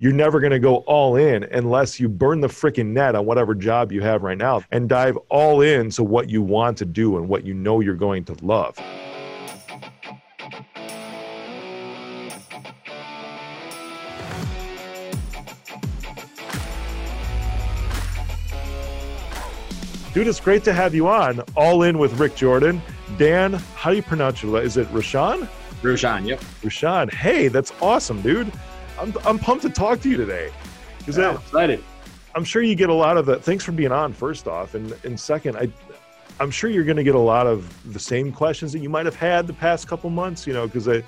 you're never going to go all in unless you burn the freaking net on whatever job you have right now and dive all in to what you want to do and what you know you're going to love. Dude, it's great to have you on. All in with Rick Jordan. Dan, how do you pronounce your? Is it Rochon? Rochon, yep. Rochon. Hey, that's awesome, dude. I'm, I'm pumped to talk to you today. Yeah, excited. I'm sure you get a lot of the. Thanks for being on. First off, and and second, I, I'm sure you're going to get a lot of the same questions that you might have had the past couple months. You know, because I,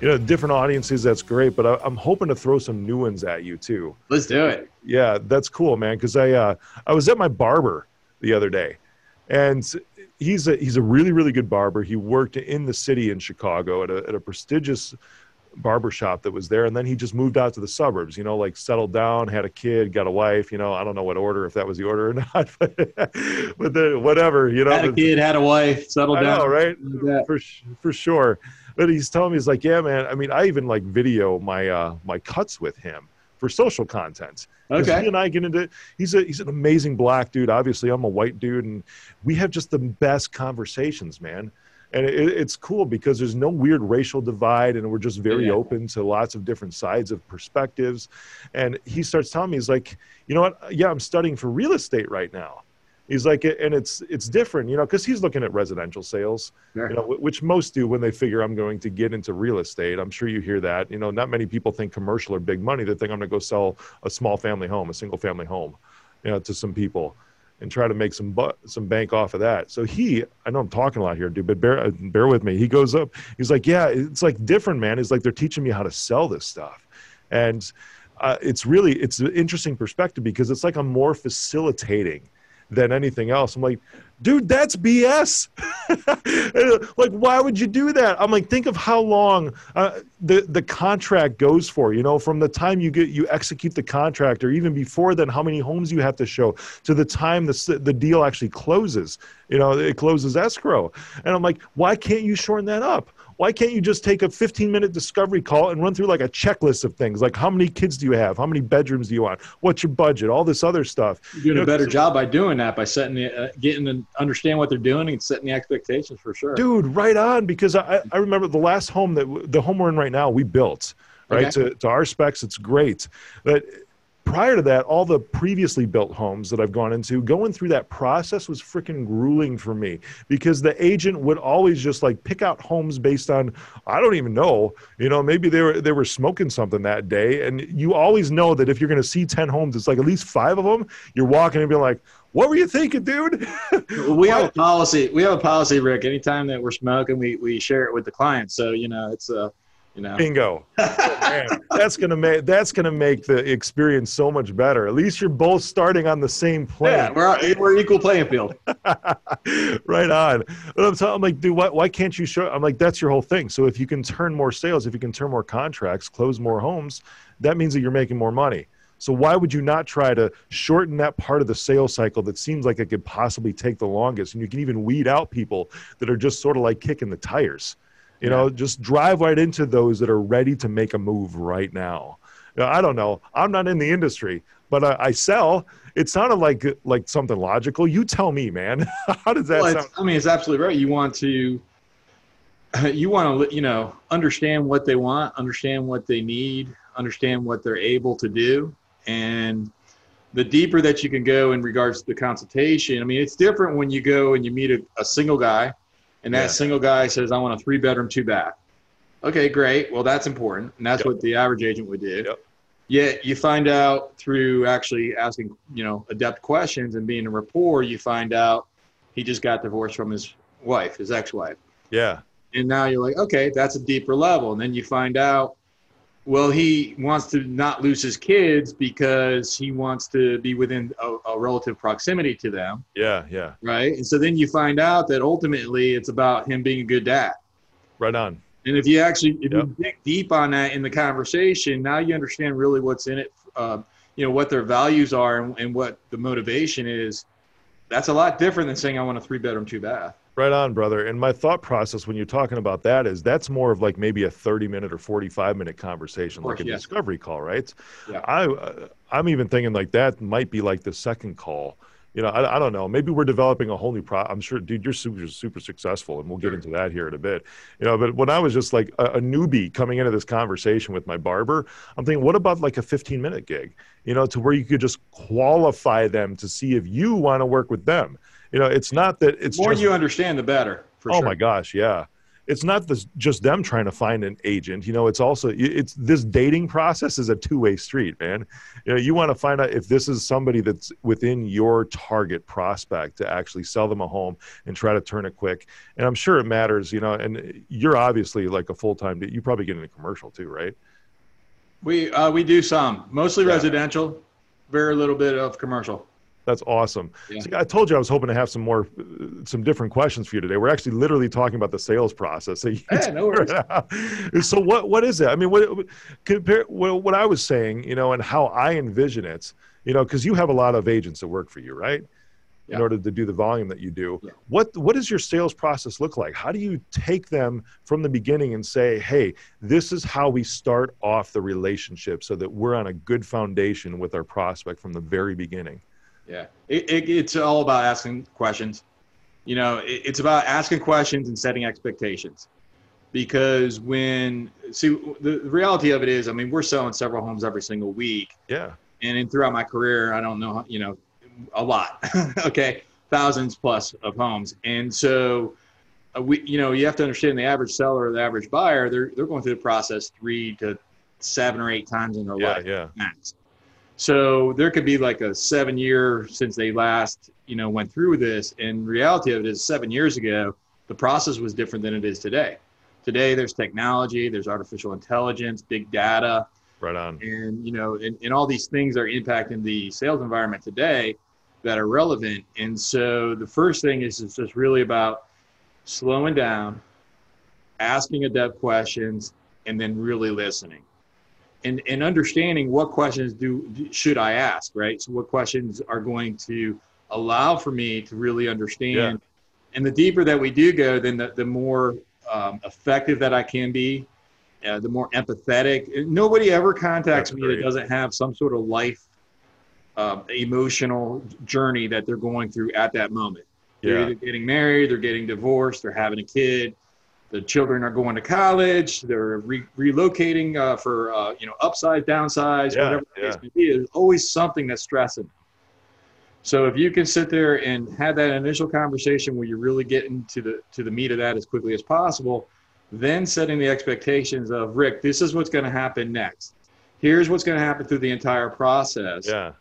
you know, different audiences. That's great, but I, am hoping to throw some new ones at you too. Let's do it. Yeah, that's cool, man. Because I, uh, I was at my barber the other day, and he's a he's a really really good barber. He worked in the city in Chicago at a at a prestigious barbershop that was there and then he just moved out to the suburbs you know like settled down had a kid got a wife you know i don't know what order if that was the order or not but, but then whatever you know had a kid had a wife settled I down know, right like for for sure but he's telling me he's like yeah man i mean i even like video my uh my cuts with him for social content. Okay. He and I get into. He's a he's an amazing black dude. Obviously, I'm a white dude, and we have just the best conversations, man. And it, it's cool because there's no weird racial divide, and we're just very yeah. open to lots of different sides of perspectives. And he starts telling me, he's like, you know what? Yeah, I'm studying for real estate right now he's like and it's it's different you know because he's looking at residential sales sure. you know which most do when they figure i'm going to get into real estate i'm sure you hear that you know not many people think commercial or big money they think i'm going to go sell a small family home a single family home you know to some people and try to make some bu- some bank off of that. So he i know i'm talking a lot here dude but bear bear with me. He goes up he's like yeah it's like different man. It's like they're teaching me how to sell this stuff. And uh, it's really it's an interesting perspective because it's like i'm more facilitating than anything else. I'm like, dude, that's BS. like, why would you do that? I'm like, think of how long uh, the the contract goes for. You know, from the time you get you execute the contract, or even before then, how many homes you have to show to the time the the deal actually closes. You know, it closes escrow, and I'm like, why can't you shorten that up? Why can't you just take a 15 minute discovery call and run through like a checklist of things? Like how many kids do you have? How many bedrooms do you want? What's your budget? All this other stuff. You're doing you know, a better job by doing that by setting the uh, getting to understand what they're doing and setting the expectations for sure. Dude right on because i, I remember the last home that the home we're in right now we built right okay. to, to our specs it's great. But prior to that, all the previously built homes that I've gone into, going through that process was freaking grueling for me because the agent would always just like pick out homes based on I don't even know, you know, maybe they were they were smoking something that day, and you always know that if you're going to see ten homes, it's like at least five of them. You're walking and being like. What were you thinking, dude? we have a policy. We have a policy, Rick. Anytime that we're smoking, we, we share it with the clients. So you know, it's a you know? Bingo. Oh, that's gonna make that's gonna make the experience so much better. At least you're both starting on the same plane. yeah we're, we're equal playing field. Right on. But I'm, I'm like dude why, why can't you show i'm like that's your whole thing. So if you can turn more sales if you can turn more contracts close more homes that means that you're making more money. So why would you not try to shorten that part of the sales cycle that seems like it could possibly take the longest? And you can even weed out people that are just sort of like kicking the tires you know, just drive right into those that are ready to make a move right now. You know, I don't know. I'm not in the industry, but I, I, sell. It sounded like like something logical. You tell me, man. How does that well, sound? I mean, it's absolutely right. You want to you want to you know understand what they want, understand what they need, understand what they're able to do, and the deeper that you can go in regards to the consultation. I mean, it's different when you go and you meet a, a single guy and that yeah. single guy says, I want a three bedroom, two bath. Okay, great. Well, that's important. And that's yep. what the average agent would do. Yep. Yet you find out through actually asking, you know, adept questions and being a rapport, you find out he just got divorced from his wife, his ex wife. Yeah. And now you're like, okay, that's a deeper level. And then you find out well, he wants to not lose his kids because he wants to be within a, a, relative proximity to them. Yeah, yeah. Right. And so then you find out that ultimately it's about him being a good dad. Right on. And if you actually if yep. you dig deep on that in the conversation, now you understand really what's in it. Uh, you know what their values are and, and what the motivation is. That's a lot different than saying I want a three bedroom, two bath. Right on, brother. And my thought process when you're talking about that is that's more of like maybe a 30 minute or 45 minute conversation, course, like a yes. discovery call, right? Yeah. I, uh, I'm even thinking like that might be like the second call you know, I, I don't know. Maybe we're developing a whole new pro. I'm sure, dude, you're super, super successful, and we'll get into that here in a bit. You know, but when I was just like a, a newbie coming into this conversation with my barber, I'm thinking, what about like a 15 minute gig? You know, to where you could just qualify them to see if you want to work with them. You know, it's not that it's the more just, you understand, the better. oh sure. my gosh, yeah it's not this, just them trying to find an agent you know it's also it's this dating process is a two-way street man you know you want to find out if this is somebody that's within your target prospect to actually sell them a home and try to turn it quick and i'm sure it matters you know and you're obviously like a full-time you probably get into commercial too right we uh, we do some mostly yeah. residential very little bit of commercial that's awesome. Yeah. See, I told you I was hoping to have some more, uh, some different questions for you today. We're actually literally talking about the sales process. So, yeah, no worries. so what what is it? I mean, what compare what, what I was saying, you know, and how I envision it, you know, because you have a lot of agents that work for you, right? Yeah. In order to do the volume that you do, yeah. what what does your sales process look like? How do you take them from the beginning and say, "Hey, this is how we start off the relationship, so that we're on a good foundation with our prospect from the very beginning"? Yeah, it, it, it's all about asking questions. You know, it, it's about asking questions and setting expectations. Because when see the, the reality of it is, I mean, we're selling several homes every single week. Yeah. And in throughout my career, I don't know, you know, a lot. okay, thousands plus of homes, and so uh, we, you know, you have to understand the average seller or the average buyer, they're they're going through the process three to seven or eight times in their yeah, life yeah. max. So there could be like a seven year since they last, you know, went through this. And reality of it is seven years ago, the process was different than it is today. Today there's technology, there's artificial intelligence, big data. Right on. And, you know, and, and all these things are impacting the sales environment today that are relevant. And so the first thing is, is just really about slowing down, asking a adept questions, and then really listening and, and understanding what questions do should I ask, right? So what questions are going to allow for me to really understand. Yeah. And the deeper that we do go, then the, the more um, effective that I can be, uh, the more empathetic. Nobody ever contacts That's me great. that doesn't have some sort of life uh, emotional journey that they're going through at that moment. They're yeah. either getting married, they're getting divorced, they're having a kid, the children are going to college they're re- relocating uh, for uh, you know upsize downsize yeah, whatever yeah. may be there's always something that's stressing. So if you can sit there and have that initial conversation where you're really getting to the to the meat of that as quickly as possible then setting the expectations of rick this is what's going to happen next. Here's what's going to happen through the entire process. Yeah.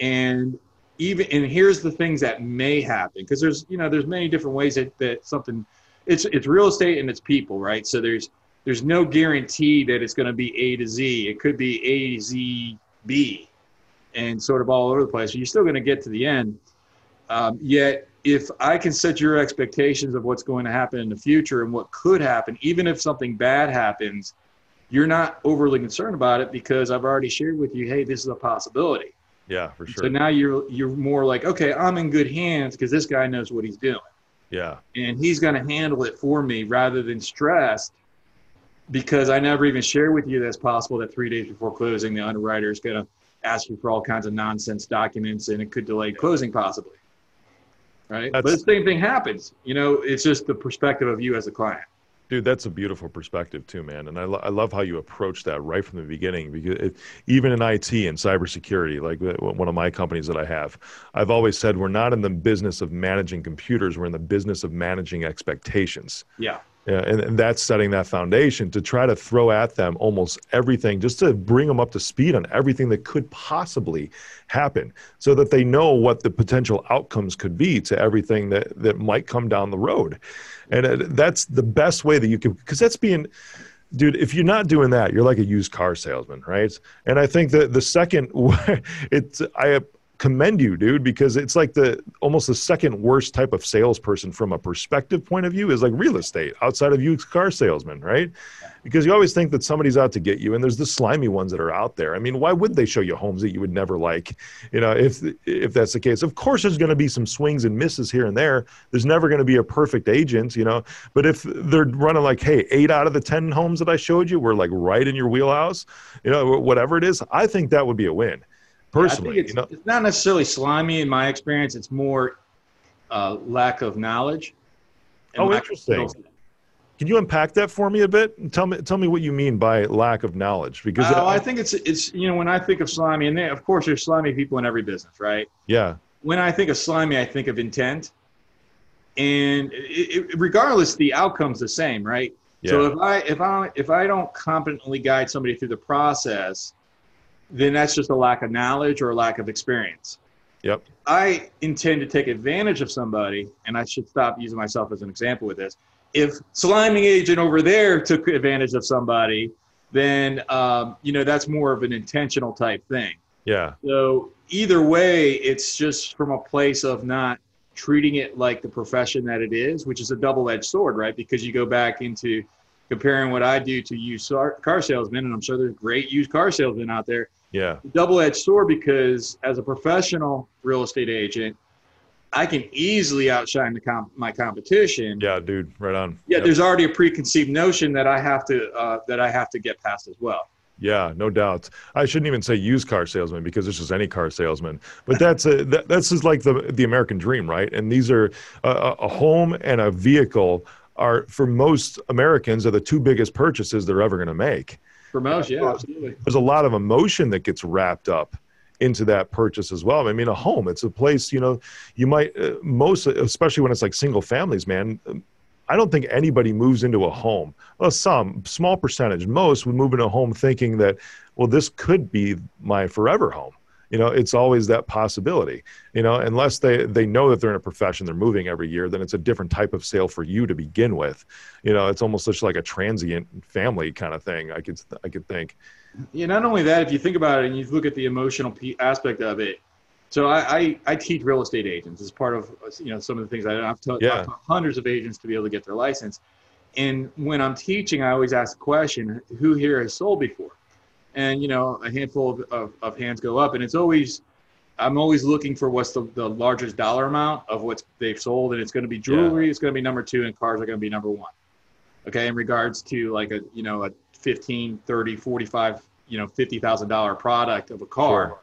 And even and here's the things that may happen because there's you know there's many different ways that, that something it's it's real estate and it's people, right? So there's there's no guarantee that it's going to be A to Z. It could be A Z B, and sort of all over the place. You're still going to get to the end. Um, yet, if I can set your expectations of what's going to happen in the future and what could happen, even if something bad happens, you're not overly concerned about it because I've already shared with you, hey, this is a possibility. Yeah, for sure. So now you're you're more like, okay, I'm in good hands because this guy knows what he's doing. Yeah. And he's going to handle it for me rather than stressed because I never even share with you that it's possible that three days before closing, the underwriter is going to ask you for all kinds of nonsense documents and it could delay closing possibly. Right. That's, but the same thing happens. You know, it's just the perspective of you as a client. Dude, that's a beautiful perspective too, man. And I, lo- I love how you approach that right from the beginning because it, even in IT and cybersecurity, like uh, one of my companies that I have, I've always said we're not in the business of managing computers. We're in the business of managing expectations. Yeah. Yeah, and, and that's setting that foundation to try to throw at them almost everything, just to bring them up to speed on everything that could possibly happen, so that they know what the potential outcomes could be to everything that that might come down the road, and uh, that's the best way that you can, because that's being dude if you're not doing that you're like a used car salesman right? And i think that the second it's i commend you, dude, because it's like the almost the second worst type of salesperson from a perspective point of view is like real estate outside of used car salesman, right? Because you always think that somebody's out to get you, and there's the slimy ones that are out there. I mean, why would they show you homes that you would never like? You know, if if that's the case, of course there's going to be some swings and misses here and there. There's never going to be a perfect agent, you know. But if they're running like, hey, eight out of the ten homes that I showed you were like right in your wheelhouse, you know, whatever it is, I think that would be a win personally. Yeah, it's, you know? it's not necessarily slimy in my experience. It's more uh, lack of knowledge. Oh, interesting. Can you unpack that for me a bit? Tell me, tell me what you mean by lack of knowledge. Because oh, I think it's it's you know when I think of slimy, and they, of course there's slimy people in every business, right? Yeah. When I think of slimy, I think of intent, and it, it, regardless, the outcome's the same, right? Yeah. So if I if I if I don't competently guide somebody through the process, then that's just a lack of knowledge or a lack of experience. Yep. I intend to take advantage of somebody, and I should stop using myself as an example with this. If sliming agent over there took advantage of somebody, then um, you know that's more of an intentional type thing. Yeah. So either way, it's just from a place of not treating it like the profession that it is, which is a double-edged sword, right? Because you go back into comparing what I do to used car salesmen, and I'm sure there's great used car salesmen out there. Yeah. Double edged sword because as a professional real estate agent, I can easily outshine the comp- my competition. Yeah, dude, right on. Yeah, yep. there's already a preconceived notion that I have to uh, that I have to get past as well. Yeah, no doubt. I shouldn't even say used car salesman because it's just any car salesman. But that's a that, that's just like the the American dream, right? And these are a, a home and a vehicle are for most Americans are the two biggest purchases they're ever going to make. Yeah, absolutely. There's a lot of emotion that gets wrapped up into that purchase as well. I mean, a home, it's a place, you know, you might, uh, most, especially when it's like single families, man, I don't think anybody moves into a home. Well, some small percentage, most would move into a home thinking that, well, this could be my forever home you know it's always that possibility you know unless they they know that they're in a profession they're moving every year then it's a different type of sale for you to begin with. You know it's almost such like a transient family kind of thing i could i could think. Yeah not only that if you think about it and you look at the emotional aspect of it so I, I, I teach real estate agents as part of you know some of the things I, I've taught, yeah. hundreds of agents to be able to get their license. And when i'm teaching i always ask the question who here has sold before and you know a handful of, of, of, hands go up and it's always i'm always looking for what's the, the largest dollar amount of what they've sold and it's going to be jewelry yeah. it's going to be number two and cars are going to be number one okay in regards to like a you know a 15 30 45 you know $50000 product of a car sure.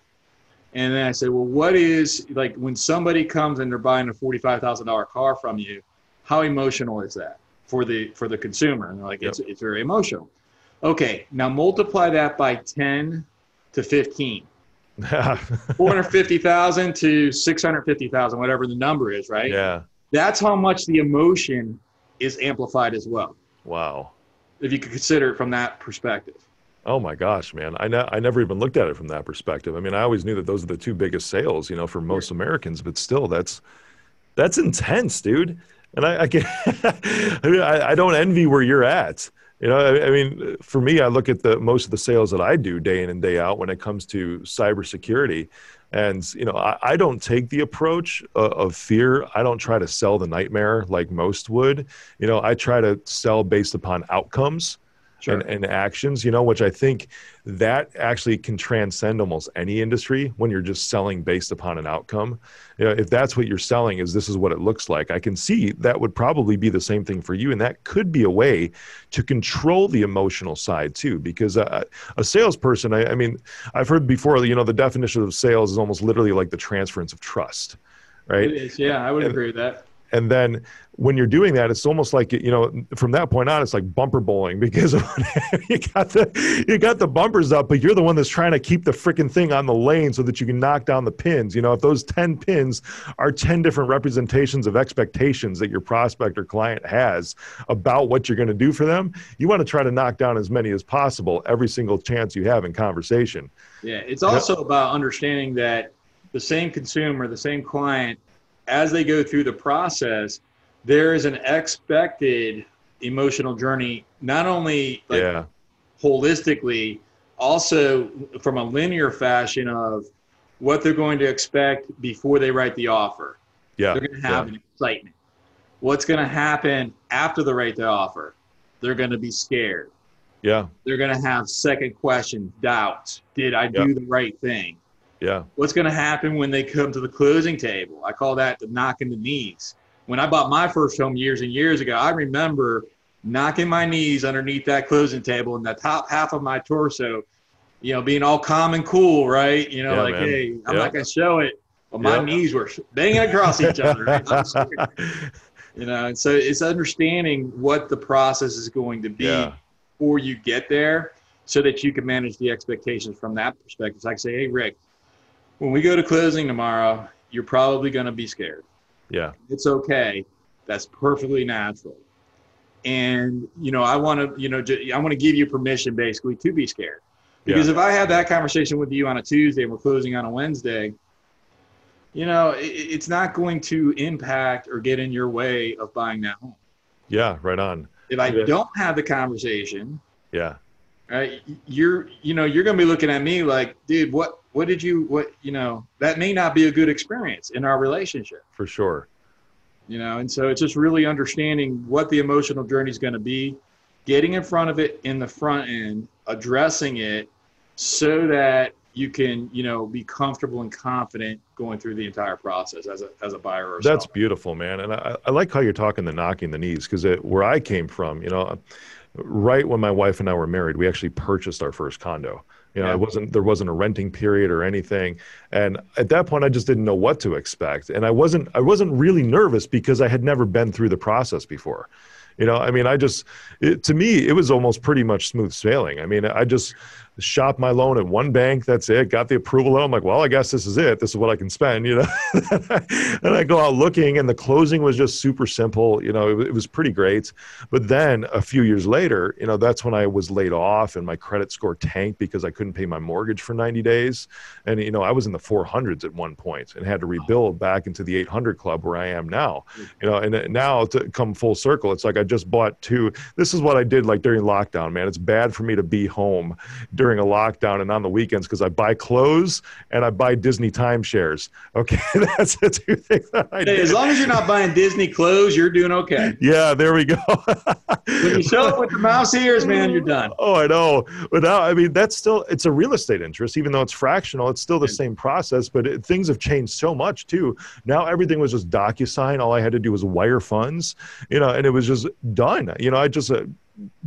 and then i say well what is like when somebody comes and they're buying a $45000 car from you how emotional is that for the for the consumer and they're like yep. it's, it's very emotional Okay, now multiply that by 10 to 15. 450,000 to 650,000, whatever the number is, right? Yeah. That's how much the emotion is amplified as well. Wow. If you could consider it from that perspective. Oh my gosh, man. I, ne- I never even looked at it from that perspective. I mean, I always knew that those are the two biggest sales, you know, for most Americans, but still that's, that's intense, dude. And I, I, can, I, mean, I, I don't envy where you're at. You know, I, I, mean, for me, I look at the most of the sales that I do day in and day out when it comes to cybersecurity, and you know, I, I don't take the approach of, of fear. I don't try to sell the nightmare like most would. You know, I try to sell based upon outcomes sure. and, and actions, you know, which I think that actually can transcend almost any industry when you're just selling based upon an outcome. You know, if that's what you're selling is this is what it looks like, I can see that would probably be the same thing for you. And that could be a way to control the emotional side too, because uh, a salesperson, I, I mean, I've heard before, you know, the definition of sales is almost literally like the transference of trust right? It is, yeah, I would and, agree with that and then when you're doing that it's almost like you know from that point on it's like bumper bowling because you got the you got the bumpers up but you're the one that's trying to keep the freaking thing on the lane so that you can knock down the pins. You know if those 10 pins are 10 different representations of expectations that your prospect or client has about what you're going to do for them you want to try to knock down as many as possible every single chance you have in conversation. Yeah it's also about understanding that the same consumer the same client as they go through the process, there is an expected emotional journey, not only like yeah. holistically, also from a linear fashion of what they're going to expect before they write the offer. Yeah. They're going to have yeah. an excitement. What's going to happen after they write the offer? They're going to be scared. Yeah. They're going to have second questions, doubts. Did I do Yeah. the right thing? Yeah. What's going to happen when they come to the closing table? I call that the knocking the knees. When I bought my first home years and years ago, I remember knocking my knees underneath that closing table and the top half of my torso, you know, being all calm and cool, right? You know, Yeah, like, man. hey, I'm not going to show it. But my knees were banging across each other. You know, and so it's understanding what the process is going to be Yeah. before you get there so that you can manage the expectations from that perspective. So I can say, hey, Rick, when we go to closing tomorrow, you're probably going to be scared. yeah. It's okay. That's perfectly natural. And, you know, I want to, you know, I want to give you permission basically to be scared. Because if I had that conversation with you on a Tuesday and we're closing on a Wednesday, you know, it, it's not going to impact or get in your way of buying that home. Yeah. Right on. If I Yeah. don't have the conversation, Yeah. right, you're, you know, you're going to be looking at me like, dude, what, what did you, what, you know, that may not be a good experience in our relationship, For sure. you know? And so it's just really understanding what the emotional journey is going to be, getting in front of it in the front end, addressing it so that you can, you know, be comfortable and confident going through the entire process as a, as a buyer or That's seller. beautiful, man. And I, I like how you're talking the knocking the knees because where I came from, you know, right when my wife and I were married, we actually purchased our first condo. You know, Yeah. it wasn't there wasn't a renting period or anything, and at that point, I just didn't know what to expect, and I wasn't I wasn't really nervous because I had never been through the process before. You know, I mean, I just it, to me it was almost pretty much smooth sailing. I mean, I just shopped my loan at one bank. That's it. Got the approval. I'm like, well, I guess this is it. This is what I can spend. You know, and I go out looking, and the closing was just super simple. You know, it, it was pretty great. But then a few years later, you know, that's when I was laid off, and my credit score tanked because I couldn't pay my mortgage for 90 days. And you know, I was in the 400s at one point and had to rebuild back into the 800 club where I am now. Mm. You know, and uh, now to come full circle, it's like I just bought two. This is what I did like during lockdown, man. It's bad for me to be home during a lockdown and on the weekends because I buy clothes and I buy Disney timeshares. Okay, that's the two things that I Hey, did. as long as you're not buying Disney clothes, you're doing okay. yeah, there we go. When you show up with the mouse ears, man, you're done. Oh, I know. But now, I mean, that's still, it's a real estate interest, even though it's fractional, it's still the same process, but it, things have changed so much too. Now everything was just DocuSign. All I had to do was wire funds, you know, and it was just done. You know, I just uh,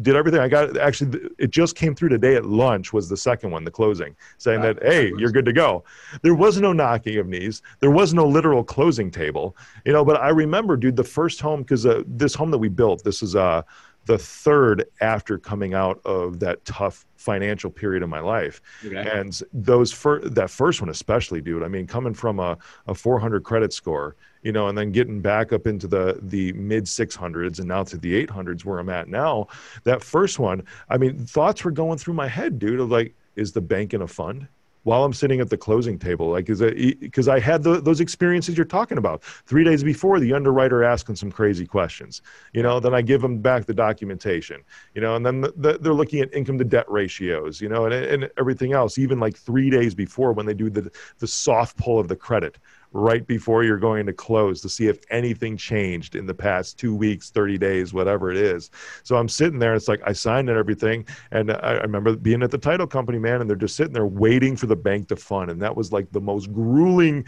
did everything. I got, actually, it just came through today at lunch was the second one, the closing, saying Wow. that, hey, you're good to go. There was no knocking of knees. There was no literal closing table, you know, but I remember, dude, the first home, because uh, this home that we built, this is, uh, the third after coming out of that tough financial period of my life. Okay. And those fir- that first one especially, dude. I mean, coming from a, a 400 credit score, you know, and then getting back up into the the mid 600s and now to the 800s where I'm at now. That first one, I mean, thoughts were going through my head, dude. Of like, is the bank in a fund? While I'm sitting at the closing table, like, is because I had the, those experiences you're talking about. Three days before the underwriter asking some crazy questions, you know, then I give them back the documentation, you know, and then the, the, they're looking at income to debt ratios, you know, and, and everything else, even like three days before when they do the, the soft pull of the credit right before you're going to close to see if anything changed in the past two weeks, 30 days, whatever it is. So I'm sitting there, it's like I signed and everything. And I, I remember being at the title company, man, and they're just sitting there waiting for the bank to fund. And that was like the most grueling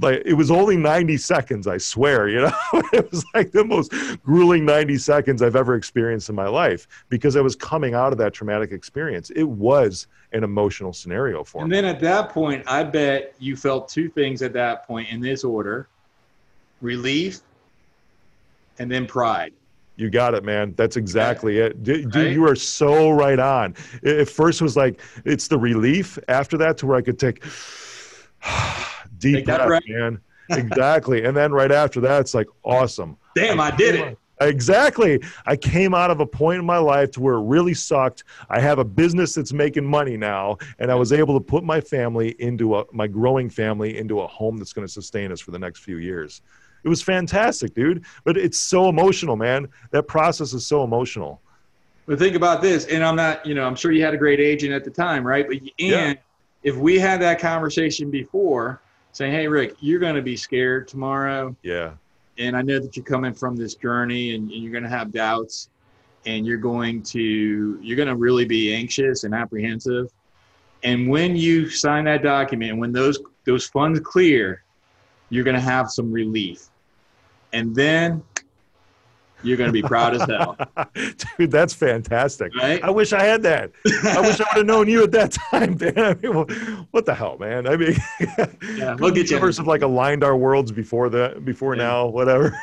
like it was only 90 seconds i swear you know? It was like the most grueling 90 seconds i've ever experienced in my life because i was coming out of that traumatic experience. It was an emotional scenario for And me. and then at that point, I bet you felt two things at that point in this order relief and then pride. you got it man. That's exactly it. Dude, Right? you are so right on. It- first was like it's the relief after that to where i could take deep breath breath. man exactly and then right after that it's like awesome Damn, I did it. Exactly. I came out of a point in my life to where it really sucked. I have a business that's making money now, and I was able to put my family into a my growing family into a home that's going to sustain us for the next few years. It was fantastic, dude. But it's so emotional, man. That process is so emotional. But think about this, and I'm not, you know, I'm sure you had a great agent at the time, right? But and Yeah. if we had that conversation before, saying, "Hey, Rick, you're going to be scared tomorrow," Yeah. and I know that you're coming from this journey, and, and you're going to have doubts, and you're going to you're going to really be anxious and apprehensive. And when you sign that document, when those those funds clear, you're going to have some relief, and then you're going to be proud as hell. Dude, that's fantastic. Right? I wish I had that. I wish I would have known you at that time, Dan. I mean, well, what the hell, man? I mean, Yeah, we'll get you. universe have like aligned our worlds before the before Yeah. now, whatever.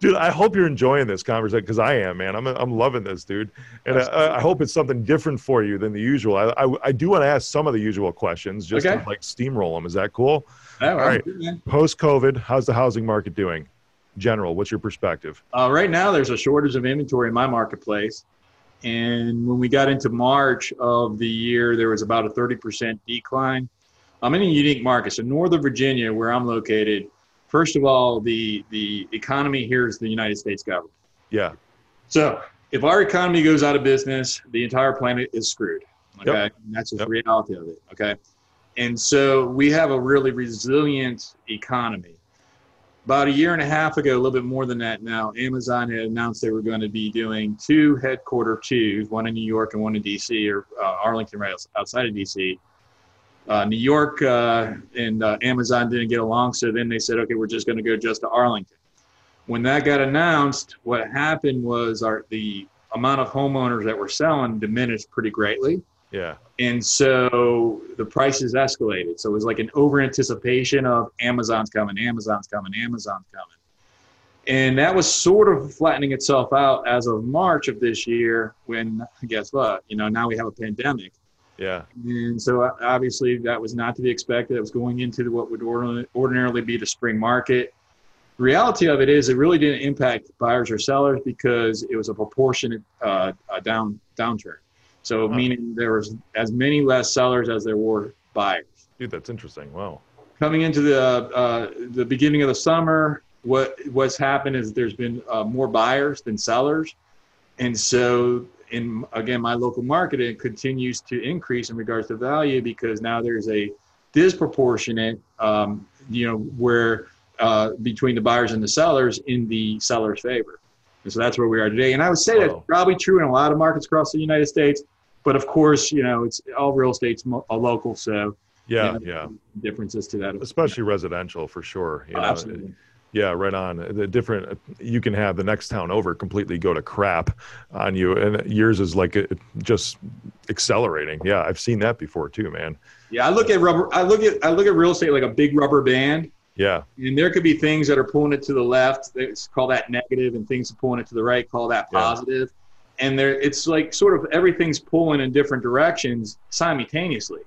dude, I hope you're enjoying this conversation because I am, man. I'm I'm loving this, dude, and uh, I, I hope it's something different for you than the usual. I I, I do want to ask some of the usual questions just Okay. to like steamroll them. Is that cool? All right. Post COVID, how's the housing market doing? General, what's your perspective? Uh, right now, there's a shortage of inventory in my marketplace. And when we got into March of the year, there was about a 30% decline. I'm in a unique market. So, Northern Virginia, where I'm located, first of all, the, the economy here is the United States government. Yeah, So, if our economy goes out of business, the entire planet is screwed. Okay. Yep. That's just Yep. the reality of it. Okay. And so we have a really resilient economy. About a year and a half ago, a little bit more than that now, Amazon had announced they were going to be doing two headquarter twos, one in New York and one in DC or uh, Arlington, right outside of DC. Uh, New York uh, and uh, Amazon didn't get along, so then they said, okay, we're just going to go just to Arlington. When that got announced, what happened was our the amount of homeowners that were selling diminished pretty greatly yeah, and so the prices escalated. So it was like an over anticipation of Amazon's coming, Amazon's coming, Amazon's coming. And that was sort of flattening itself out as of March of this year when guess what? You know, now we have a pandemic. yeah, And so uh, obviously that was not to be expected. It was going into what would ordinarily- be the spring market. The reality of it is it really didn't impact buyers or sellers because it was a proportionate uh, a down downturn. So Huh. meaning there was as many less sellers as there were buyers. dude, that's interesting. Wow. Coming into the uh, the beginning of the summer, what what's happened is there's been uh, more buyers than sellers, and so in again my local market it continues to increase in regards to value because now there's a disproportionate um, you know where uh, between the buyers and the sellers in the seller's favor. And so that's where we are today. And I would say that's probably true in a lot of markets across the United States. But of course, you know, it's all real estate's mo- a local, so Yeah, you know, yeah. differences to that. Especially residential for sure. You Oh, know, absolutely. Yeah, right on. The different you can have the next town over completely go to crap on you, and yours is like it, just accelerating. Yeah, I've seen that before too, man. Yeah, I look at rubber. I look at I look at real estate like a big rubber band, Yeah, and there could be things that are pulling it to the left. Let's call that negative, and things pulling it to the right. Call that Yeah. And there, it's like sort of everything's pulling in different directions simultaneously.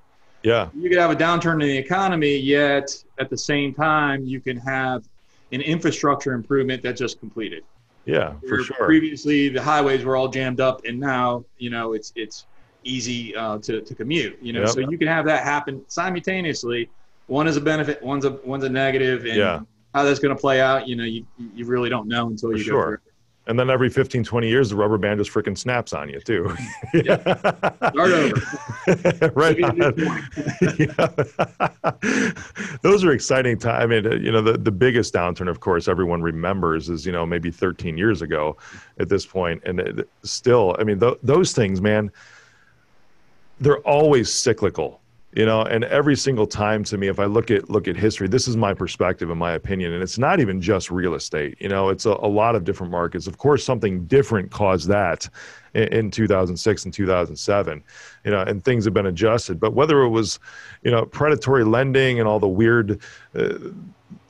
yeah, You could have a downturn in the economy, yet at the same time you can have an infrastructure improvement that just completed. yeah, for sure. Previously, the highways were all jammed up, and now you know it's it's easy uh, to to commute. You know, Yep. so you can have that happen simultaneously. One is a benefit, one's a one's a negative, and Yeah. how that's going to play out, you know, you you really don't know until For you sure. go through. And then every 15, 20 years, the rubber band just freaking snaps on you too. Start over. right. Yeah. Those are exciting times. I mean, uh, you know, the, the biggest downturn, of course, everyone remembers is, you know, maybe 13 years ago at this point. And it, still, I mean, th- those things, man, they're always cyclical you know and every single time to me if i look at look at history this is my perspective and my opinion and it's not even just real estate. You know it's a, a lot of different markets. Of course something different caused that in, in 2006 and 2007 you know and things have been adjusted. But whether it was you know predatory lending and all the weird uh,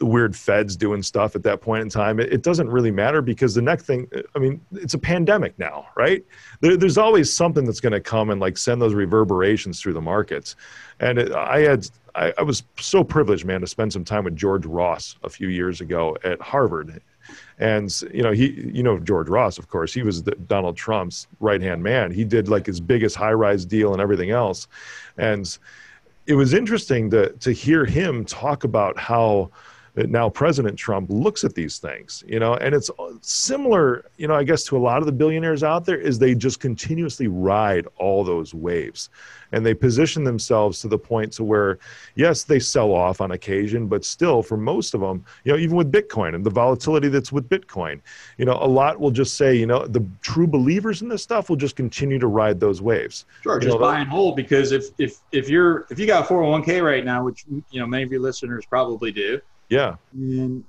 weird feds doing stuff at that point in time it, it doesn't really matter because the next thing i mean it's a pandemic now right? There, there's always something that's going to come and like send those reverberations through the markets. And it, i had I, I was so privileged man to spend some time with george ross a few years ago at harvard and you know he you know george ross of course he was the, donald trump's right hand man. He did like his biggest high rise deal and everything else. And it was interesting to to hear him talk about how now President Trump looks at these things, you know, and it's uh, similar, you know, I guess to a lot of the billionaires out there is they just continuously ride all those waves. And they position themselves to the point to where yes they sell off on occasion but still for most of them you know even with bitcoin and the volatility that's with bitcoin you know a lot will just say you know the true believers in this stuff will just continue to ride those waves. Sure you just know, buy and hold because if if if you're if you got 401k right now which you know many of your listeners probably do yeah and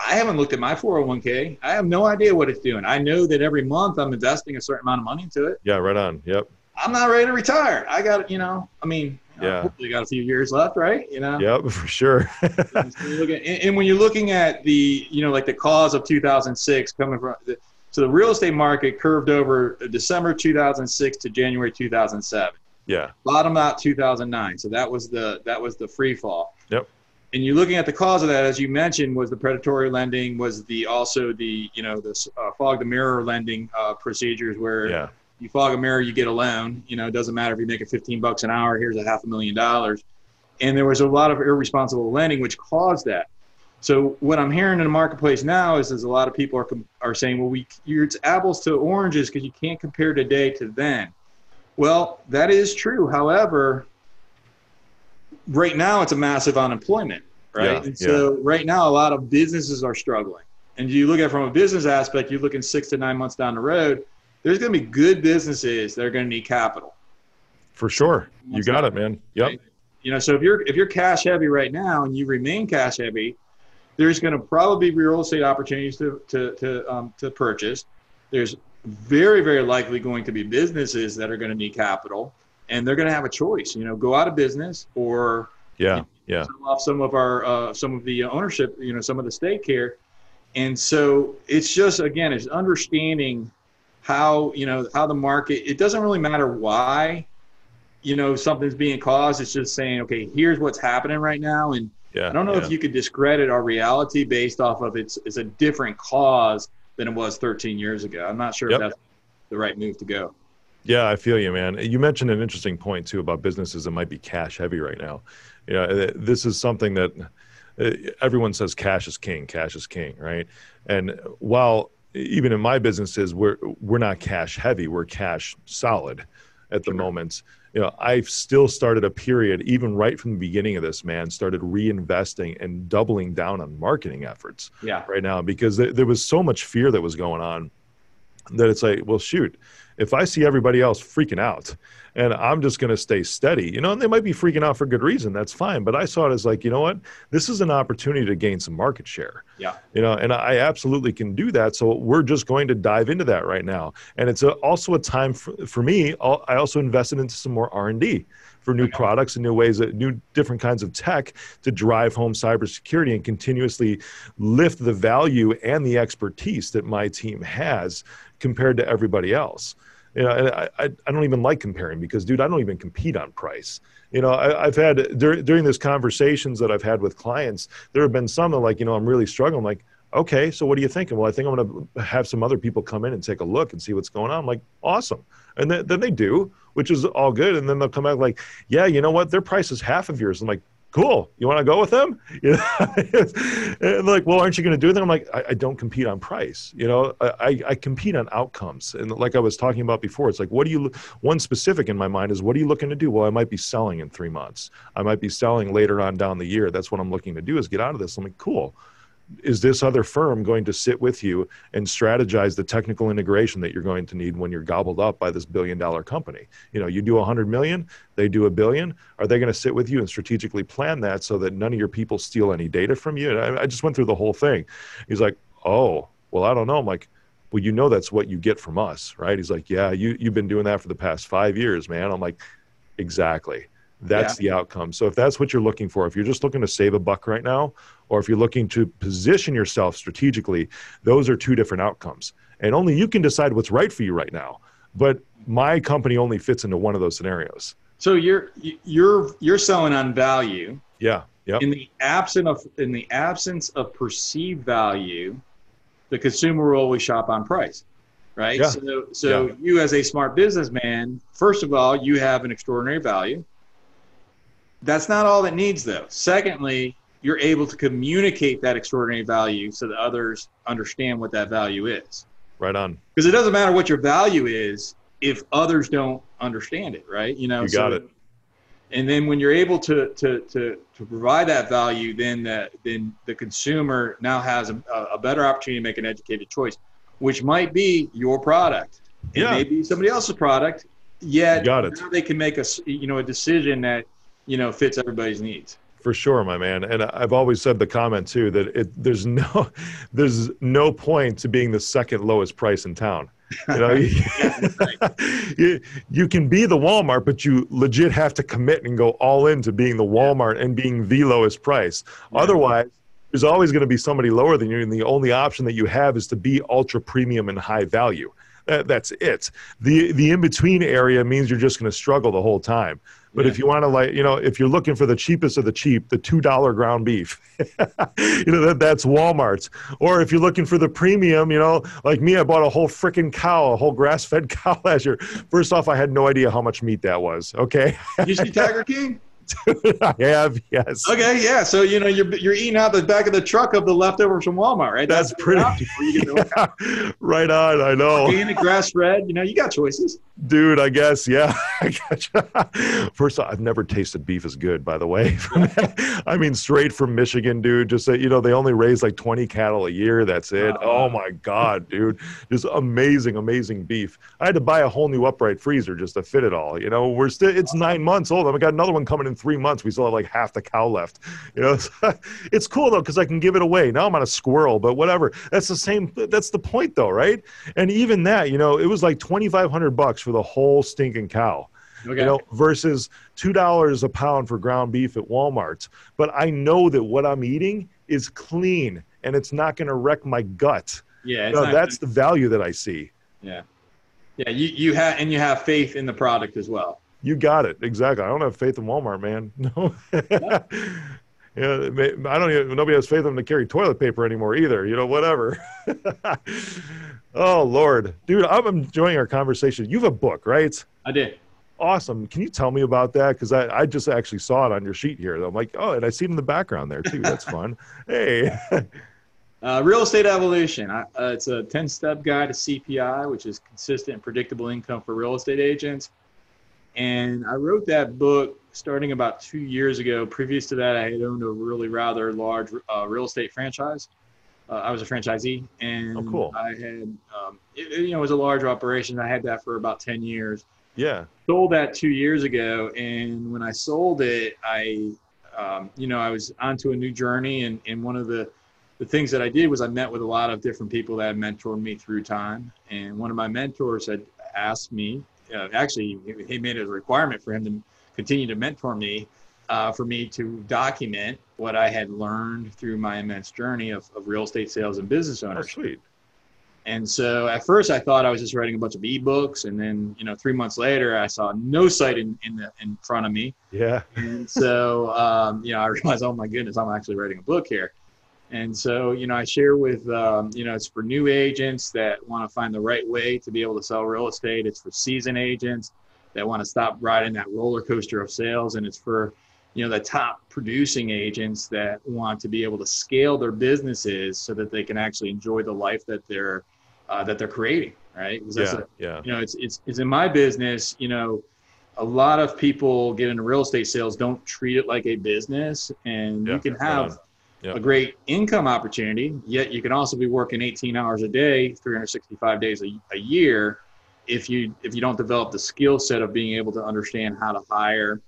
I haven't looked at my 401k. I have no idea what it's doing. I know that every month I'm investing a certain amount of money into it. Yeah, right on. Yep. I'm not ready to retire. I got, you know, I mean, uh, yeah. hopefully got a few years left, right? You know. Yep, for sure. and, when you're looking at the, you know, like the cause of 2006 coming from, the, so the real estate market curved over December 2006 to January 2007. Yeah. Bottom out 2009. So that was the that was the free fall. Yep. And you're looking at the cause of that, as you mentioned, was the predatory lending, was the also the you know the uh, fog the mirror lending uh, procedures where yeah you fog a mirror, you get a loan. You know, it doesn't matter if you make it 15 bucks an hour. Here's a half a million dollars. And there was a lot of irresponsible lending, which caused that. So what I'm hearing in the marketplace now is, is a lot of people are are saying, well, we it's apples to oranges because you can't compare today to then. Well, that is true. However, right now it's a massive unemployment, right? Yeah, and so yeah. right now a lot of businesses are struggling. And you look at it from a business aspect, you're looking six to nine months down the road there's going to be good businesses that are going to need capital. For sure, you got it, man. Yep. Right? You know, so if you're if you're cash heavy right now and you remain cash heavy, there's going to probably be real estate opportunities to to to um, to purchase. There's very very likely going to be businesses that are going to need capital, and they're going to have a choice. You know, go out of business or yeah you know, yeah sell off some of our uh, some of the ownership. You know, some of the stake here, and so it's just again it's understanding how you know how the market it doesn't really matter why you know something's being caused it's just saying okay here's what's happening right now and yeah, i don't know yeah. if you could discredit our reality based off of it's it's a different cause than it was 13 years ago i'm not sure yep. if that's the right move to go yeah i feel you man you mentioned an interesting point too about businesses that might be cash heavy right now you know this is something that uh, everyone says cash is king cash is king right and while even in my businesses, we're we're not cash heavy. We're cash solid at the sure. moment. You know, I've still started a period, even right from the beginning of this, man, started reinvesting and doubling down on marketing efforts. Yeah. Right now, because there, there was so much fear that was going on that it's like, well, shoot, if I see everybody else freaking out and I'm just going to stay steady, you know, and they might be freaking out for good reason. That's fine. But I saw it as like, you know what? This is an opportunity to gain some market share. Yeah. You know, and I absolutely can do that. So we're just going to dive into that right now. And it's a, also a time for, for me. I also invested into some more R&D for new products and new ways, that new different kinds of tech to drive home cybersecurity and continuously lift the value and the expertise that my team has compared to everybody else you know, and I, I don't even like comparing because, dude, I don't even compete on price. You know, I, have had dur- during these conversations that I've had with clients, there have been some that like, you know, I'm really struggling. I'm like, okay, so what are you thinking? Well, I think I'm going to have some other people come in and take a look and see what's going on. I'm like, awesome. And then, then they do, which is all good. And then they'll come back like, yeah, you know what? Their price is half of yours. I'm like, cool. You want to go with them? You know, and like, well, aren't you going to do that? I'm like, I, I, don't compete on price. You know, I, I compete on outcomes. And like I was talking about before, it's like, what do you, one specific in my mind is, what are you looking to do? Well, I might be selling in three months. I might be selling later on down the year. That's what I'm looking to do is get out of this. I'm like, cool is this other firm going to sit with you and strategize the technical integration that you're going to need when you're gobbled up by this billion dollar company? You know you do 100 million they do a billion. Are they going to sit with you and strategically plan that so that none of your people steal any data from you? And I, I just went through the whole thing. He's like oh well i don't know. I'm like well you know that's what you get from us right? He's like yeah you, you've been doing that for the past five years man. I'm like exactly that's yeah. the outcome. So if that's what you're looking for, if you're just looking to save a buck right now, or if you're looking to position yourself strategically, those are two different outcomes. And only you can decide what's right for you right now. But my company only fits into one of those scenarios. So you're you're you're selling on value. Yeah. Yep. In the absence of in the absence of perceived value, the consumer will always shop on price right? Yeah. So, so yeah. you as a smart businessman, first of all, you have an extraordinary value. That's not all that needs, though. Secondly, you're able to communicate that extraordinary value so that others understand what that value is. Right on. Because it doesn't matter what your value is if others don't understand it, right? You know, you got so, it. And then when you're able to to to to provide that value, then that then the consumer now has a, a better opportunity to make an educated choice, which might be your product. It yeah. may be somebody else's product, yet got it. they can make a you know a decision that you know fits everybody's needs. For sure my man. And i've always said the comment too that it, there's no there's no point to being the second lowest price in town. You know you, you can be the walmart but you legit have to commit and go all into being the walmart and being the lowest price. Yeah. otherwise there's always going to be somebody lower than you and the only option that you have is to be ultra premium and high value. That, that's it. The the in between area means you're just going to struggle the whole time but yeah. if you want to like, you know, if you're looking for the cheapest of the cheap, the two dollar ground beef, you know that that's Walmart's. Or if you're looking for the premium, you know, like me, I bought a whole freaking cow, a whole grass fed cow last year. First off, I had no idea how much meat that was. Okay. you see Tiger King? I have, yes. Okay, yeah. So you know you're you're eating out the back of the truck of the leftovers from Walmart, right? That's, That's pretty. Yeah, right on. I know. Organic, grass fed. You know, you got choices. Dude, I guess yeah. First, off, I've never tasted beef as good. By the way, I mean straight from Michigan, dude. Just you know, they only raise like 20 cattle a year. That's it. Uh, oh my god, dude, just amazing, amazing beef. I had to buy a whole new upright freezer just to fit it all. You know, we're still. It's nine months old. I've got another one coming in three months. We still have like half the cow left. You know, it's cool though because I can give it away. Now I'm on a squirrel, but whatever. That's the same. That's the point though, right? And even that, you know, it was like 2,500 bucks for the whole stinking cow. Okay. You know, versus two dollars a pound for ground beef at Walmart. But I know that what I'm eating is clean and it's not going to wreck my gut. Yeah, you know, that's the value that I see. Yeah, yeah. You you have and you have faith in the product as well. You got it exactly. I don't have faith in Walmart, man. No. yeah, I don't even. Nobody has faith in them to carry toilet paper anymore either. You know, whatever. oh Lord, dude, I'm enjoying our conversation. You have a book, right? I did. Awesome. Can you tell me about that? Because I, I just actually saw it on your sheet here. I'm like, oh, and I see it in the background there too. That's fun. hey. Uh, real estate evolution. uh, it's a 10 step guide to CPI, which is consistent and predictable income for real estate agents. And I wrote that book starting about two years ago. Previous to that, I had owned a really rather large uh, real estate franchise. Uh, I was a franchisee, and oh, cool. I had, um, it, you know, it was a large operation. I had that for about 10 years. Yeah. Sold that two years ago. And when I sold it, I, um, you know, I was onto a new journey. And, and one of the, the things that I did was I met with a lot of different people that had mentored me through time. And one of my mentors had asked me uh, actually he made it a requirement for him to continue to mentor me uh, for me to document what I had learned through my immense journey of, of real estate sales and business ownership. Oh, sweet. And so at first I thought I was just writing a bunch of ebooks, and then you know three months later I saw no site in in, the, in front of me. Yeah. And so um, you know I realized, oh my goodness, I'm actually writing a book here. And so, you know, I share with, um, you know, it's for new agents that want to find the right way to be able to sell real estate. It's for seasoned agents that want to stop riding that roller coaster of sales. And it's for, you know, the top producing agents that want to be able to scale their businesses so that they can actually enjoy the life that they're, uh, that they're creating. Right. Yeah, a, yeah. You know, it's, it's, it's in my business, you know, a lot of people get into real estate sales, don't treat it like a business and yeah, you can have, yep. a great income opportunity. Yet you can also be working 18 hours a day, 365 days a, a year, if you if you don't develop the skill set of being able to understand how to hire,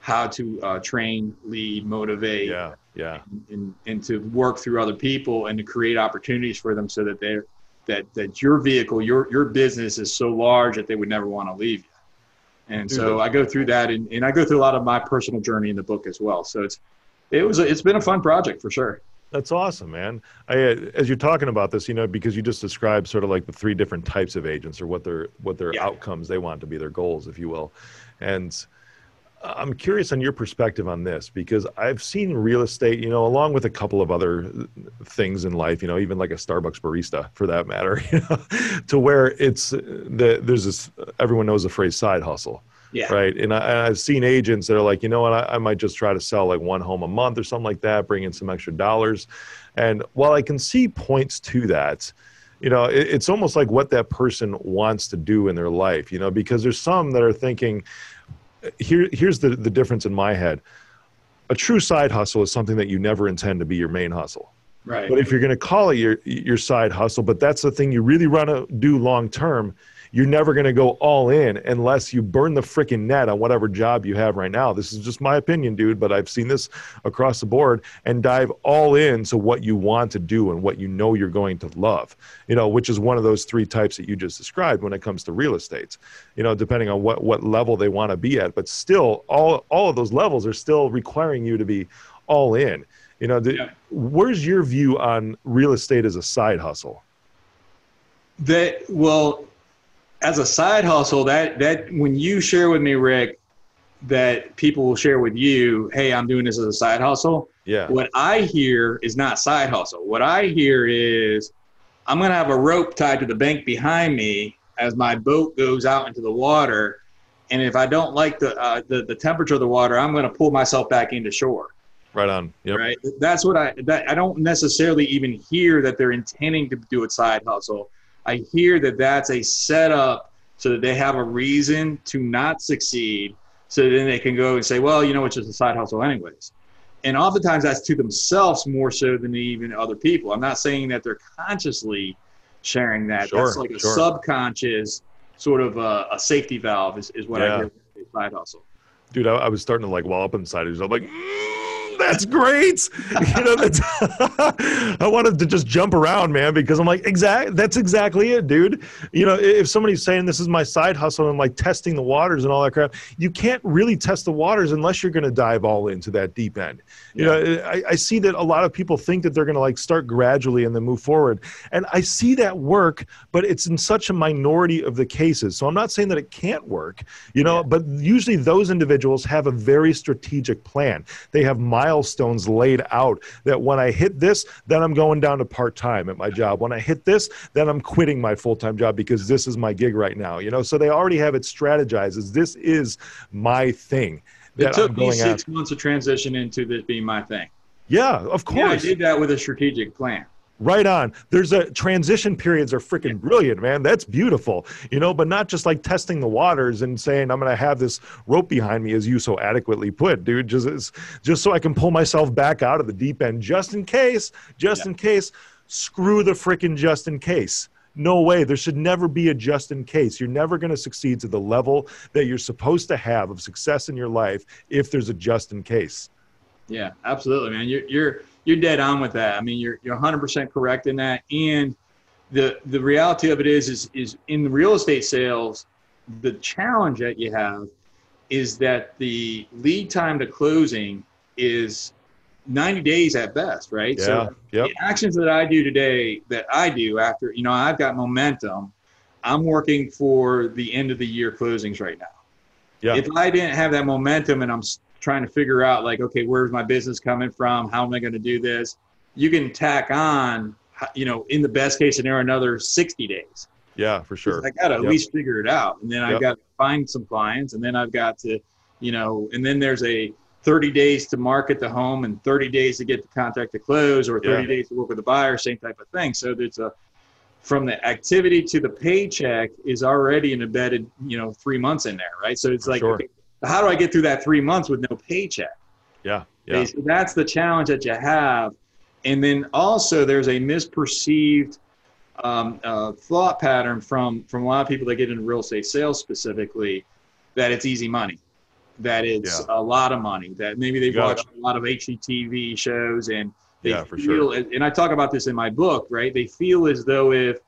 how to uh, train, lead, motivate, yeah, yeah, and, and, and to work through other people and to create opportunities for them so that they're that that your vehicle, your your business is so large that they would never want to leave you. And so I go through that, and, and I go through a lot of my personal journey in the book as well. So it's it was a, it's been a fun project for sure. That's awesome, man. I, uh, as you're talking about this, you know, because you just described sort of like the three different types of agents or what their what their yeah. outcomes they want to be, their goals, if you will. And I'm curious on your perspective on this because I've seen real estate, you know, along with a couple of other things in life, you know, even like a Starbucks barista for that matter, you know, to where it's uh, the there's this everyone knows the phrase side hustle Yeah. Right. And, I, have seen agents that are like, you know what, I, I, might just try to sell like one home a month or something like that, bring in some extra dollars. And while I can see points to that, you know, it, it's almost like what that person wants to do in their life, you know, because there's some that are thinking, here, here's the, the difference in my head. A true side hustle is something that you never intend to be your main hustle. Right. But if you're going to call it your your side hustle, but that's the thing you really want to do long term, you're never going to go all in unless you burn the freaking net on whatever job you have right now. This is just my opinion, dude, but I've seen this across the board and dive all in to what you want to do and what you know you're going to love, you know, which is one of those three types that you just described when it comes to real estate, you know, depending on what, what level they want to be at. But still, all, all of those levels are still requiring you to be all in. You know, the, yeah. where's your view on real estate as a side hustle? That well, as a side hustle, that that when you share with me, Rick, that people will share with you, hey, I'm doing this as a side hustle. Yeah. What I hear is not side hustle. What I hear is I'm gonna have a rope tied to the bank behind me as my boat goes out into the water, and if I don't like the uh, the, the temperature of the water, I'm gonna pull myself back into shore. Right on. Yep. Right. That's what I that I don't necessarily even hear that they're intending to do a side hustle. I hear that that's a setup so that they have a reason to not succeed. So then they can go and say, well, you know, it's just a side hustle, anyways. And oftentimes that's to themselves more so than even other people. I'm not saying that they're consciously sharing that. Sure, that's like a sure. subconscious sort of a, a, safety valve, is, is what yeah. I hear side hustle. Dude, I, I, was starting to like wall up inside. I'm like, mm that's great. You know, that's I wanted to just jump around, man, because I'm like, exact. That's exactly it, dude. You know, if somebody's saying this is my side hustle and like testing the waters and all that crap, you can't really test the waters unless you're going to dive all into that deep end. You yeah. know, I, I see that a lot of people think that they're going to like start gradually and then move forward, and I see that work, but it's in such a minority of the cases. So I'm not saying that it can't work, you know, yeah. but usually those individuals have a very strategic plan. They have milestones laid out that when I hit this, then I'm going down to part time at my job. When I hit this, then I'm quitting my full time job because this is my gig right now. You know, so they already have it strategized as this is my thing. It took me six months to transition into this being my thing. Yeah, of course. Yeah, I did that with a strategic plan. Right on. There's a transition periods are freaking brilliant, man. That's beautiful, you know, but not just like testing the waters and saying I'm going to have this rope behind me, as you so adequately put, dude. Just just so I can pull myself back out of the deep end, just in case, just yeah. in case. Screw the freaking just in case. No way. There should never be a just in case. You're never going to succeed to the level that you're supposed to have of success in your life if there's a just in case. Yeah, absolutely, man. You're you're you're dead on with that. I mean, you're you're 100% correct in that. And the the reality of it is is is in real estate sales, the challenge that you have is that the lead time to closing is 90 days at best, right? Yeah. So yep. the actions that I do today that I do after, you know, I've got momentum. I'm working for the end of the year closings right now. Yeah. If I didn't have that momentum and I'm trying to figure out like, okay, where's my business coming from? How am I going to do this? You can tack on, you know, in the best case scenario, another 60 days. Yeah, for sure. I got to at yep. least figure it out. And then yep. I got to find some clients and then I've got to, you know, and then there's a 30 days to market the home and 30 days to get the contract to close or 30 yeah. days to work with the buyer, same type of thing. So there's a, from the activity to the paycheck is already an embedded, you know, three months in there, right? So it's For like, sure. okay, how do I get through that three months with no paycheck? Yeah. Yeah. So that's the challenge that you have. And then also there's a misperceived um, uh, thought pattern from, from a lot of people that get into real estate sales specifically that it's easy money, that it's yeah. a lot of money, that maybe they've watched a lot of HGTV shows and they yeah, for feel, sure. and I talk about this in my book, right? They feel as though if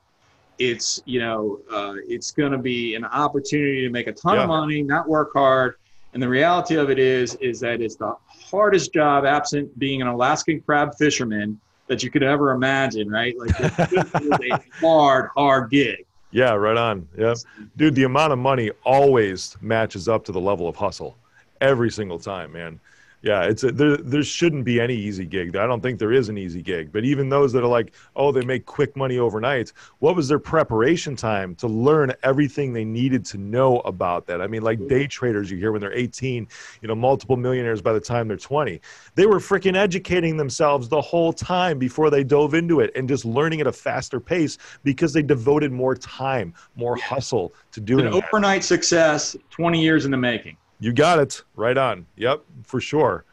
it's, you know, uh, it's going to be an opportunity to make a ton yeah. of money, not work hard, and the reality of it is, is that it's the hardest job, absent being an Alaskan crab fisherman, that you could ever imagine, right? Like it's a hard, hard gig. Yeah, right on. Yeah, dude, the amount of money always matches up to the level of hustle, every single time, man. Yeah, it's a, there. There shouldn't be any easy gig. I don't think there is an easy gig. But even those that are like, oh, they make quick money overnight. What was their preparation time to learn everything they needed to know about that? I mean, like mm-hmm. day traders you hear when they're 18, you know, multiple millionaires by the time they're 20. They were freaking educating themselves the whole time before they dove into it and just learning at a faster pace because they devoted more time, more hustle to doing An overnight success, 20 years in the making. You got it. Right on. Yep, for sure.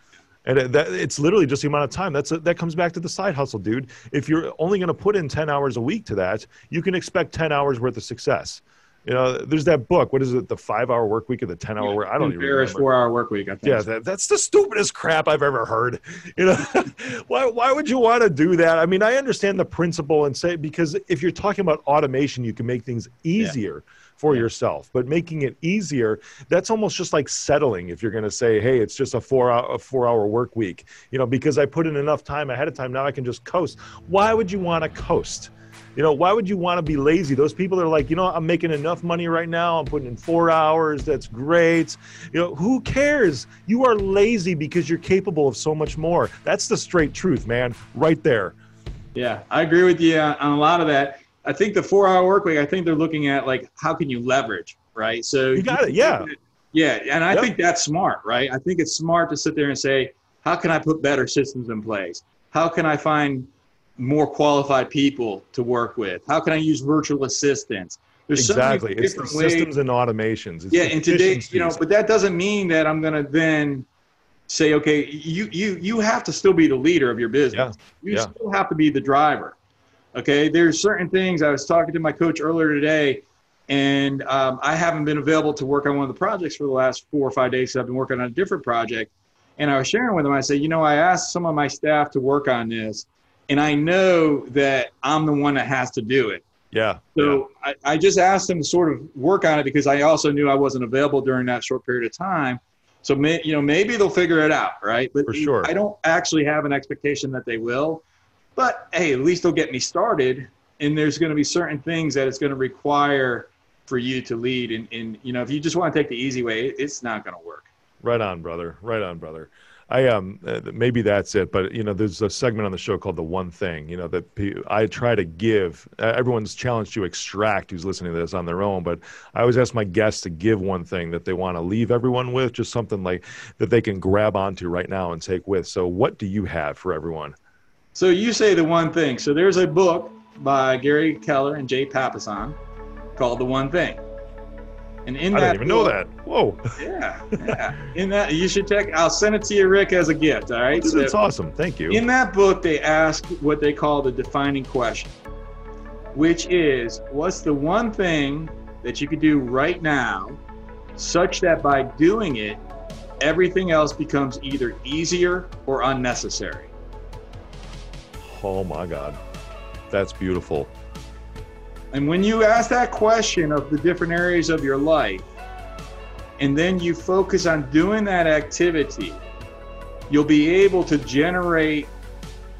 And it, that, it's literally just the amount of time. That's a, that comes back to the side hustle, dude. If you're only going to put in 10 hours a week to that, you can expect 10 hours worth of success. You know, there's that book. What is it? The five hour work week or the 10 hour Yeah, work? I don't even remember. four hour work week. I think. Yeah, that, that's the stupidest crap I've ever heard. You know, why, why would you want to do that? I mean, I understand the principle and say, because if you're talking about automation, you can make things easier for Yeah. yourself, but making it easier, that's almost just like settling. If you're going to say, Hey, it's just a four hour, a four hour work week, you know, because I put in enough time ahead of time. Now I can just coast. Why would you want to coast? You know, why would you want to be lazy? Those people are like, you know, I'm making enough money right now. I'm putting in four hours. That's great. You know, who cares? You are lazy because you're capable of so much more. That's the straight truth, man. Right there. Yeah, I agree with you on on a lot of that. I think the four hour work week, I think they're looking at like how can you leverage, right? So You got it, yeah. Yeah, and I Yep. think that's smart, right? I think it's smart to sit there and say, how can I put better systems in place? How can I find more qualified people to work with? How can I use virtual assistants? There's so many exactly. It's the ways- systems and automations. It's yeah, and today, you know, but that doesn't mean that I'm going to then say, okay, you you you have to still be the leader of your business. You yeah. still have to be the driver. Okay, there's certain things. I was talking to my coach earlier today, and um, I haven't been available to work on one of the projects for the last four or five days. So I've been working on a different project, and I was sharing with him. I said, you know, I asked some of my staff to work on this, and I know that I'm the one that has to do it. yeah. So I, I just asked them to sort of work on it because I also knew I wasn't available during that short period of time. So may, you know maybe they'll figure it out, right? But For sure. I don't actually have an expectation that they will. But hey, at least they'll get me started. And there's going to be certain things that it's going to require for you to lead. And, and you know, if you just want to take the easy way, it's not going to work. Right on, brother. Right on, brother. I um uh, maybe that's it, but you know, there's a segment on the show called the one thing. You know that I try to give. Uh, everyone's challenged to extract who's listening to this on their own, but I always ask my guests to give one thing that they want to leave everyone with, just something like that they can grab onto right now and take with. So, what do you have for everyone? So you say the one thing. So there's a book by Gary Keller and Jay Papasan called The One Thing. And in I that didn't even know book- that. Whoa, Yeah, yeah. In that, you should check. I'll send it to you, Rick, as a gift. All right. Dude, So that's awesome. Thank you. in that book, they ask what they call the defining question, which is, what's the one thing that you could do right now, such that by doing it, everything else becomes either easier or unnecessary. Oh my God, that's beautiful. And when you ask that question of the different areas of your life, and then you focus on doing that activity, you'll be able to generate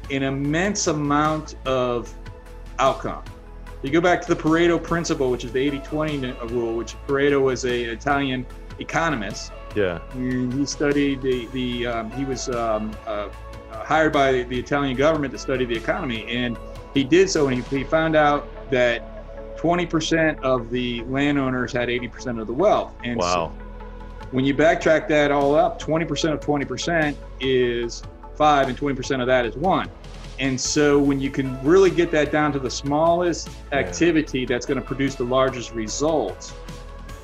an immense amount of outcome. You go back to the Pareto principle, which is the 80 20 rule, which Pareto was a Italian economist. Yeah, And he studied the, the um, he was um, uh, hired by the Italian government to study the economy. And he did so, and he, he found out that 20% of the landowners had 80% of the wealth. And so wow. when you backtrack that all up, 20% of 20% is five, and 20% of that is one. And so when you can really get that down to the smallest activity that's going to produce the largest results,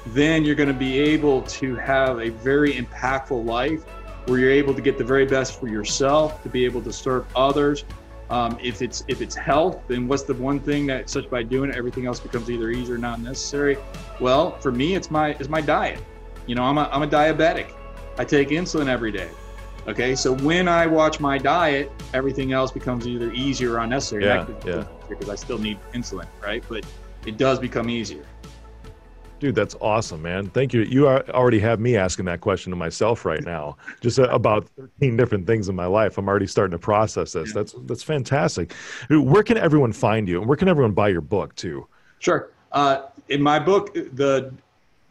then you're going to be able to have a very impactful life where you're able to get the very best for yourself, to be able to serve others. Um, if it's if it's health, then what's the one thing that such by doing it, everything else becomes either easy or not necessary? Well, for me, it's my it's my diet. You know, I'm a I'm a diabetic. I take insulin every day. Okay, so when I watch my diet, everything else becomes either easier or unnecessary. Yeah, yeah. Because I still need insulin, right? But it does become easier. Dude, that's awesome, man. Thank you. You already have me asking that question to myself right now, just uh, about 13 different things in my life. I'm already starting to process this. That's that's fantastic. Where can everyone find you? And where can everyone buy your book too? Sure. Uh, in my book, the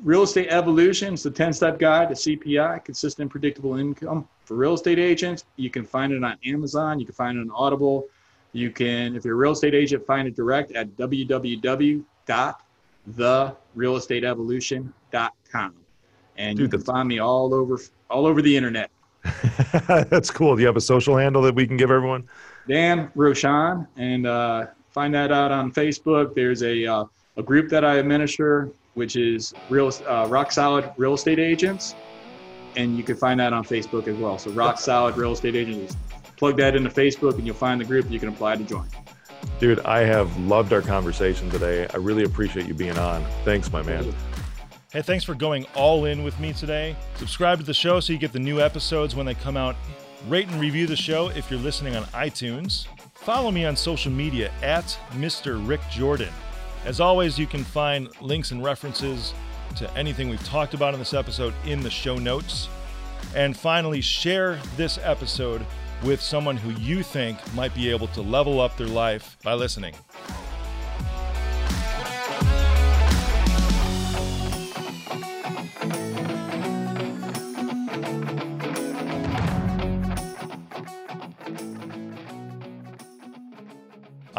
Real Estate Evolution is the 10 step guide to CPI, consistent predictable income for real estate agents. You can find it on Amazon. You can find it on Audible. You can, if you're a real estate agent, find it direct at www.therealestateevolution.com. And Dude, you can find me all over all over the internet. that's cool. Do you have a social handle that we can give everyone? Dan Rochon, and uh, find that out on Facebook. There's a uh, a group that I administer, which is real uh, Rock Solid Real Estate Agents, and you can find that on Facebook as well. So Rock Solid Real Estate Agents. Plug that into Facebook, and you'll find the group. You can apply to join. Dude, I have loved our conversation today. I really appreciate you being on. Thanks, my man. Hey, thanks for going all in with me today. Subscribe to the show so you get the new episodes when they come out. Rate and review the show if you're listening on iTunes. Follow me on social media at Mr. Rick Jordan. As always, you can find links and references to anything we've talked about in this episode in the show notes. And finally, share this episode with someone who you think might be able to level up their life by listening.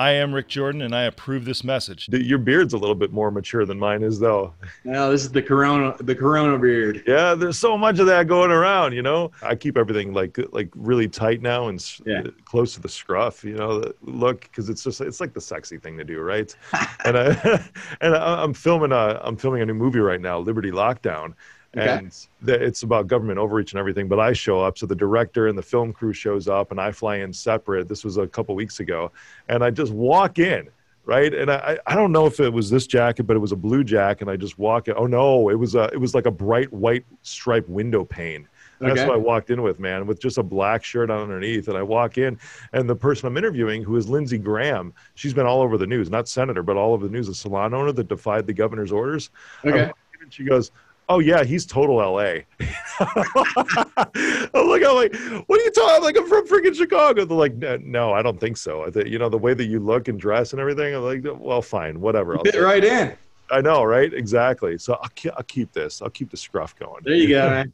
I am Rick Jordan, and I approve this message. Your beard's a little bit more mature than mine is, though. No, this is the corona, the corona beard. Yeah, there's so much of that going around. You know, I keep everything like like really tight now and yeah. Uh, close to the scruff. You know, look because it's just it's like the sexy thing to do, right? and I and I'm filming a I'm filming a new movie right now, Liberty Lockdown Okay. and it's about government overreach and everything but i show up so the director and the film crew shows up and i fly in separate this was a couple weeks ago and i just walk in right and i i don't know if it was this jacket but it was a blue jacket and i just walk in oh no it was a it was like a bright white striped window pane okay. that's what I walked in with, man, with just a black shirt on underneath. And I walk in, and the person I'm interviewing, who is Lindsey Graham, she's been all over the news, not senator, but all over the news, a salon owner that defied the governor's orders. Okay. and she goes, oh yeah, he's total LA. I'm like, I'm like, what are you talking? I'm like, I'm from freaking Chicago. They're like, no, I don't think so. I think, you know, the way that you look and dress and everything. I'm like, well, fine, whatever. I'll fit right in. I know, right? Exactly. So I'll, I'll keep this. I'll keep the scruff going. There you go.